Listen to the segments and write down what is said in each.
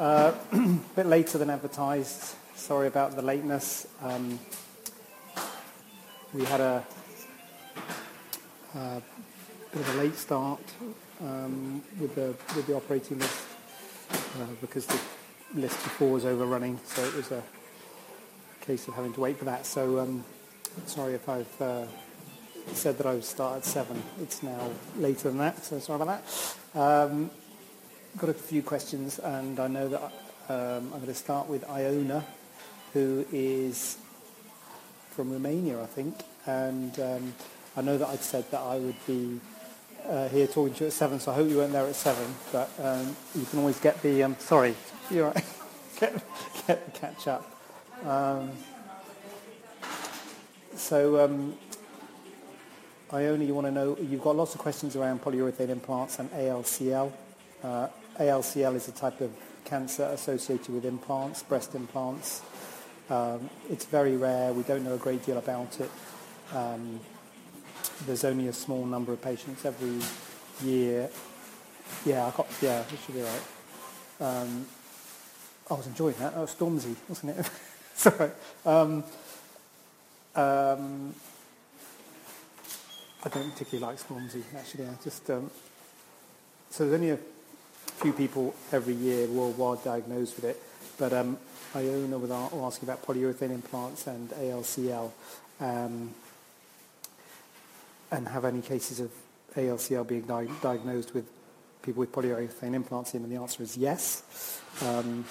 uh, a bit later than advertised. Sorry about the lateness. Um, we had a, a bit of a late start um, with the with the operating list uh, because the list before was overrunning, so it was a case of having to wait for that. So um, sorry if I've uh, said that I would start at seven. It's now later than that, so sorry about that. Got a few questions, and I know that um, I'm going to start with Iona, who is from Romania, I think. And um, I know that I'd said that I would be uh, here talking to you at seven, so I hope you weren't there at seven. But um, you can always get the um, sorry, you're right. get, get the catch up. Um, so. Um, Iona, you want to know, you've got lots of questions around polyurethane implants and ALCL. Uh, ALCL is a type of cancer associated with implants, breast implants. Um, it's very rare. We don't know a great deal about it. Um, there's only a small number of patients every year. Yeah, I got, yeah, it should be right. Um, I was enjoying that. That was Stormzy, wasn't it? Sorry. Um, um, I don't particularly like Stormzy, actually. I just um, so there's only a few people every year worldwide diagnosed with it, but um, Iona was asking about polyurethane implants and ALCL, um, and have any cases of ALCL being di- diagnosed with people with polyurethane implants in, and the answer is yes. Um,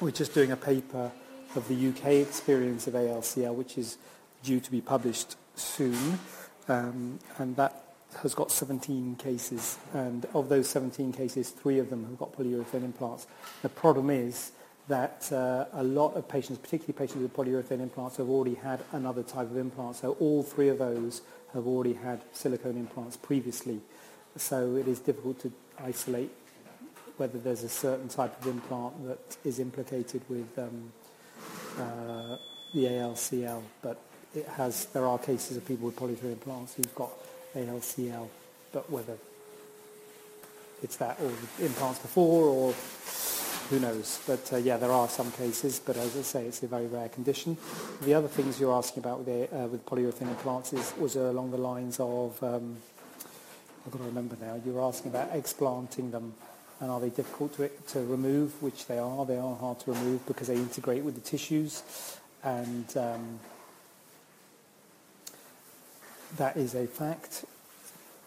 we're just doing a paper of the UK experience of ALCL, which is due to be published soon, um, and that has got 17 cases, and of those 17 cases, three of them have got polyurethane implants. The problem is that uh, a lot of patients, particularly patients with polyurethane implants, have already had another type of implant. So all three of those have already had silicone implants previously. So it is difficult to isolate whether there's a certain type of implant that is implicated with um, uh, the ALCL, but it has, there are cases of people with polyurethane implants who've got ALCL, but whether it's that or implants before or who knows. But uh, yeah, there are some cases, but as I say, it's a very rare condition. The other things you're asking about with, the, uh, with polyurethane implants is, was along the lines of, um, I've got to remember now, you were asking about explanting them and are they difficult to, to remove, which they are. They are hard to remove because they integrate with the tissues and um, that is a fact.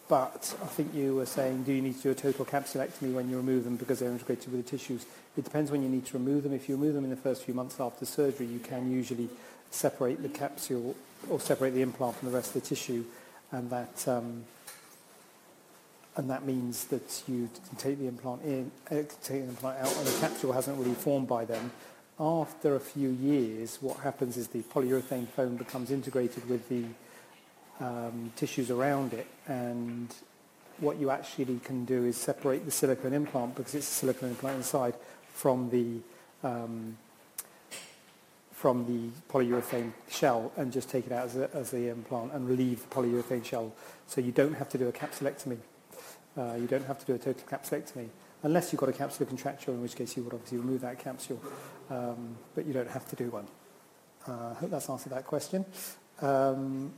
But I think you were saying, do you need to do a total capsulectomy when you remove them because they're integrated with the tissues? It depends when you need to remove them. If you remove them in the first few months after surgery, you can usually separate the capsule or separate the implant from the rest of the tissue, and that um, and that means that you can take the implant in, uh, take the implant out, and the capsule hasn't really formed by then. After a few years, what happens is the polyurethane foam becomes integrated with the um, tissues around it and what you actually can do is separate the silicone implant because it's a silicone implant inside from the um, from the polyurethane shell and just take it out as, a, as the implant and relieve the polyurethane shell. So you don't have to do a capsulectomy. Uh, you don't have to do a total capsulectomy unless you've got a capsular contracture, in which case you would obviously remove that capsule. Um, but you don't have to do one. Uh, I hope that's answered that question. Um,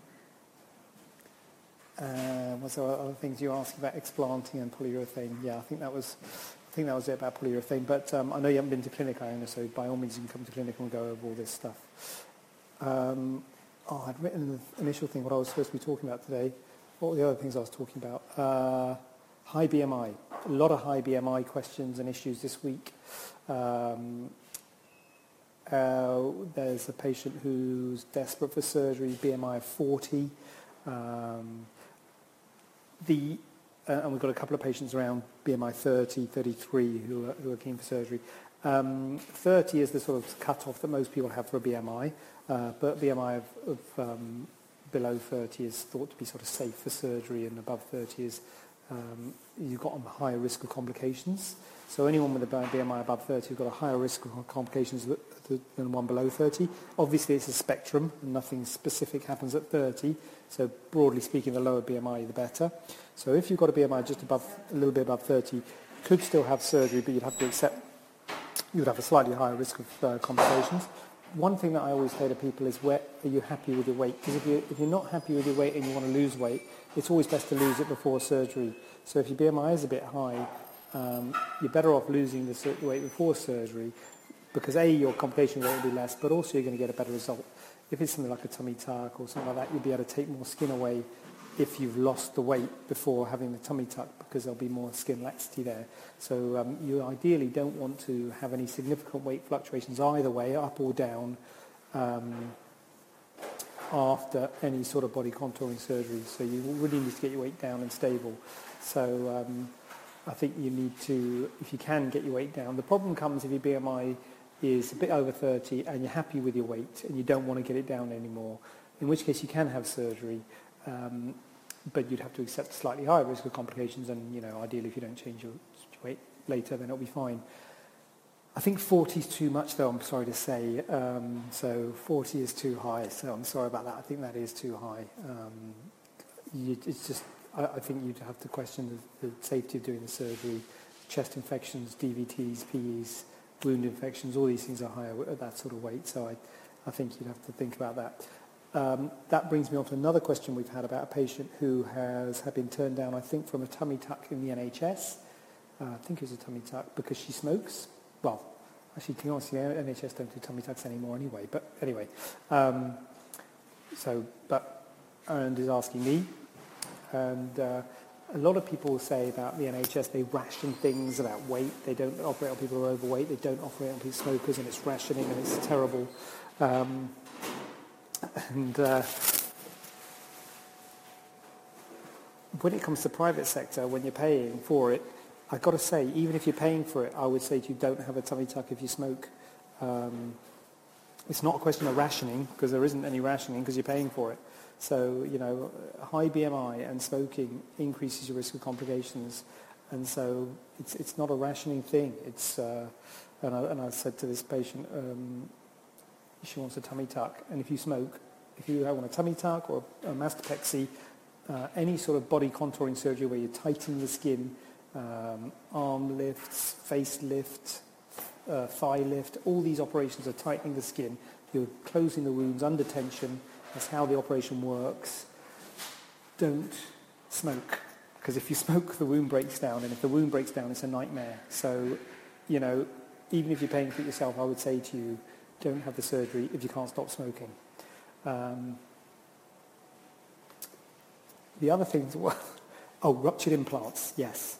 uh, was there other things you asked about explanting and polyurethane? Yeah, I think that was, I think that was it about polyurethane. But um, I know you haven't been to clinic, Iona, so by all means you can come to clinic and go over all this stuff. Um, oh, I'd written the initial thing, what I was supposed to be talking about today. What were the other things I was talking about? Uh, high BMI. A lot of high BMI questions and issues this week. Um, uh, there's a patient who's desperate for surgery, BMI of 40. Um, the, uh, and we've got a couple of patients around BMI 30, 33 who are, who are keen for surgery. Um, 30 is the sort of cut-off that most people have for a BMI, uh, but BMI of, of um, below 30 is thought to be sort of safe for surgery, and above 30 is um, you've got a higher risk of complications. So anyone with a BMI above 30 has got a higher risk of complications than one below 30. Obviously, it's a spectrum. and Nothing specific happens at 30. So broadly speaking, the lower BMI, the better. So if you've got a BMI just above, a little bit above 30, you could still have surgery, but you'd have to accept you would have a slightly higher risk of uh, complications. One thing that I always say to people is, where are you happy with your weight? Because if, you, if you're not happy with your weight and you want to lose weight, it's always best to lose it before surgery. So if your BMI is a bit high, um, you're better off losing the weight before surgery because A, your complication rate will be less, but also you're going to get a better result. If it's something like a tummy tuck or something like that, you'll be able to take more skin away if you've lost the weight before having the tummy tuck because there'll be more skin laxity there. So um, you ideally don't want to have any significant weight fluctuations either way, up or down, um, after any sort of body contouring surgery. So you really need to get your weight down and stable. So um, I think you need to, if you can, get your weight down. The problem comes if your BMI is a bit over 30 and you're happy with your weight and you don't want to get it down anymore, in which case you can have surgery. Um, but you'd have to accept slightly higher risk of complications and, you know, ideally if you don't change your weight later, then it'll be fine. I think 40 is too much, though, I'm sorry to say. Um, so 40 is too high, so I'm sorry about that. I think that is too high. Um, you, it's just, I, I, think you'd have to question the, the, safety of doing the surgery. Chest infections, DVTs, PEs, wound infections, all these things are higher at that sort of weight, so I, I think you'd have to think about that. Um, that brings me on to another question we've had about a patient who has had been turned down, I think, from a tummy tuck in the NHS. Uh, I think it was a tummy tuck because she smokes. Well, actually, to be honest, the NHS don't do tummy tucks anymore anyway. But anyway, um, so but and is asking me, and uh, a lot of people say about the NHS they ration things about weight. They don't operate on people who are overweight. They don't operate on people smokers, and it's rationing and it's terrible. Um, and uh, when it comes to private sector, when you're paying for it, I've got to say, even if you're paying for it, I would say you, don't have a tummy tuck if you smoke. Um, it's not a question of rationing, because there isn't any rationing, because you're paying for it. So, you know, high BMI and smoking increases your risk of complications. And so it's, it's not a rationing thing. It's, uh, and, I, and I said to this patient, um, she wants a tummy tuck. And if you smoke, if you want a tummy tuck or a mastopexy, uh, any sort of body contouring surgery where you tighten the skin, um, arm lifts, face lift, uh, thigh lift, all these operations are tightening the skin. You're closing the wounds under tension. That's how the operation works. Don't smoke. Because if you smoke, the wound breaks down. And if the wound breaks down, it's a nightmare. So, you know, even if you're paying for it yourself, I would say to you, don't have the surgery if you can't stop smoking. Um, the other things, were, oh, ruptured implants, yes.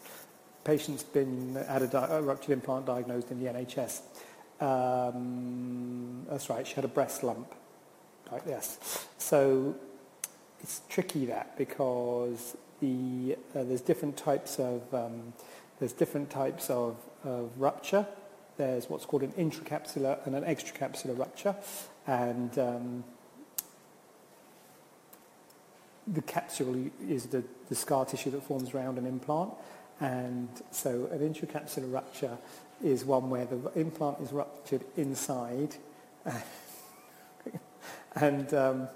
Patient's been had a, ruptured implant diagnosed in the NHS. Um, that's right, she had a breast lump. Right, yes. So it's tricky that because the, uh, there's different types of um, there's different types of, of rupture there's what's called an intracapsular and an extracapsular rupture. And um, the capsule is the, the scar tissue that forms around an implant. And so an intracapsular rupture is one where the implant is ruptured inside and um,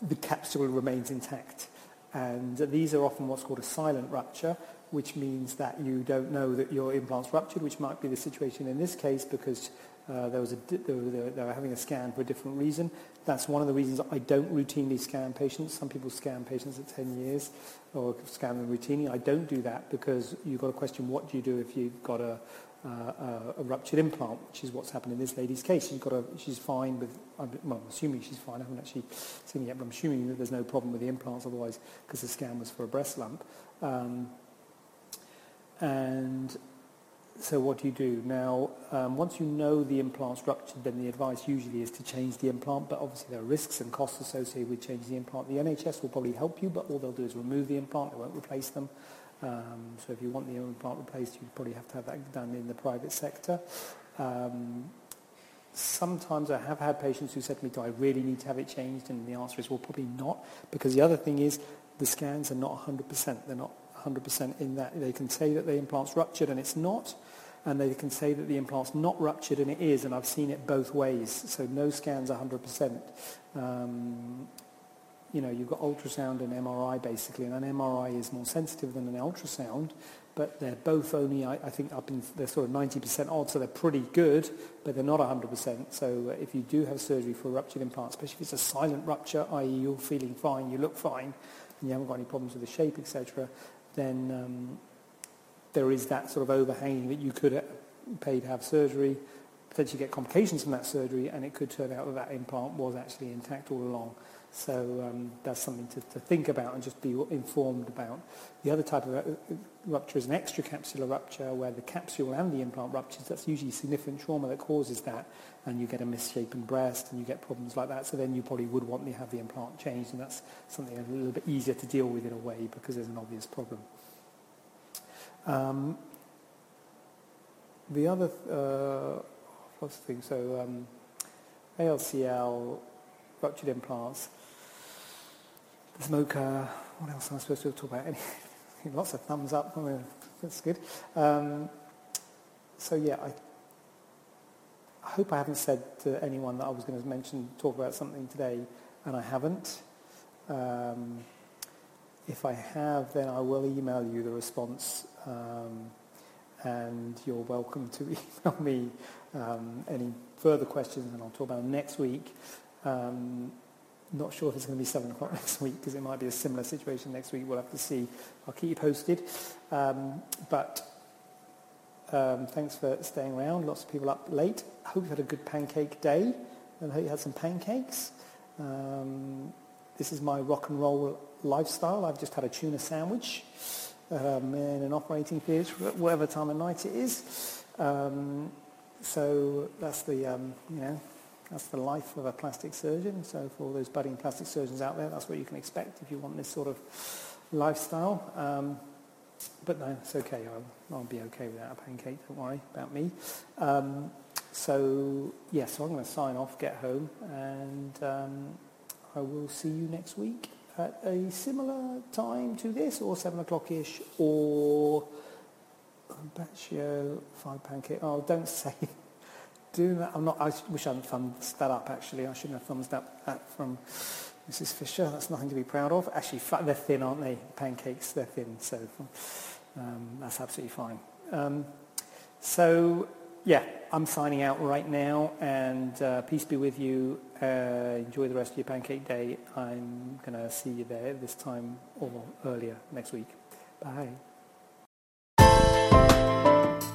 the capsule remains intact. And these are often what's called a silent rupture, which means that you don't know that your implant's ruptured, which might be the situation in this case because uh, there was a, they, were, they were having a scan for a different reason. That's one of the reasons I don't routinely scan patients. Some people scan patients at 10 years or scan them routinely. I don't do that because you've got to question what do you do if you've got a, uh, a ruptured implant, which is what's happened in this lady's case. She's got a, she's fine with, well, I'm assuming she's fine. I haven't actually seen it yet, but I'm assuming that there's no problem with the implants otherwise because the scan was for a breast lump. Um, and so what do you do? Now, um, once you know the implant's ruptured, then the advice usually is to change the implant, but obviously there are risks and costs associated with changing the implant. The NHS will probably help you, but all they'll do is remove the implant, they won't replace them. Um, so if you want the implant replaced, you'd probably have to have that done in the private sector. Um, sometimes I have had patients who said to me, do I really need to have it changed? And the answer is, well, probably not. Because the other thing is, the scans are not 100%. They're not 100% in that. They can say that the implant's ruptured and it's not. And they can say that the implant's not ruptured and it is. And I've seen it both ways. So no scans 100%. Um, you know, you've got ultrasound and MRI basically, and an MRI is more sensitive than an ultrasound, but they're both only, I, I think, up in, they're sort of 90% odd, so they're pretty good, but they're not 100%. So if you do have surgery for a ruptured implant, especially if it's a silent rupture, i.e. you're feeling fine, you look fine, and you haven't got any problems with the shape, etc., then um, there is that sort of overhanging that you could pay to have surgery, potentially get complications from that surgery, and it could turn out that that implant was actually intact all along. So um, that's something to, to, think about and just be informed about. The other type of uh, rupture is an extracapsular rupture where the capsule and the implant ruptures. That's usually significant trauma that causes that and you get a misshapen breast and you get problems like that. So then you probably would want to have the implant changed and that's something a little bit easier to deal with in a way because there's an obvious problem. Um, the other, uh, what's the thing, so um, ALCL, ruptured implants, smoker, what else am I supposed to talk about? Lots of thumbs up, that's good. Um, so yeah, I, I hope I haven't said to anyone that I was going to mention, talk about something today, and I haven't. Um, if I have, then I will email you the response, um, and you're welcome to email me um, any further questions, and I'll talk about them next week. Not sure if it's going to be 7 o'clock next week because it might be a similar situation next week. We'll have to see. I'll keep you posted. Um, but um, thanks for staying around. Lots of people up late. I hope you had a good pancake day and I hope you had some pancakes. Um, this is my rock and roll lifestyle. I've just had a tuna sandwich um, in an operating theatre, whatever time of night it is. Um, so that's the, um, you know, that's the life of a plastic surgeon. So for all those budding plastic surgeons out there, that's what you can expect if you want this sort of lifestyle. Um, but no, it's okay. I'll, I'll, be okay without a pancake. Don't worry about me. Um, so yeah, so I'm going to sign off, get home, and um, I will see you next week at a similar time to this, or seven o'clock-ish, or Baccio five pancake. Oh, don't say do that. I'm not, I wish I hadn't thumbs that up, actually. I shouldn't have thumbs that, that from Mrs. Fisher. That's nothing to be proud of. Actually, they're thin, aren't they? Pancakes, they're thin, so um, that's absolutely fine. Um, so, yeah, I'm signing out right now, and uh, peace be with you. Uh, enjoy the rest of your pancake day. I'm going to see you there this time or earlier next week. Bye.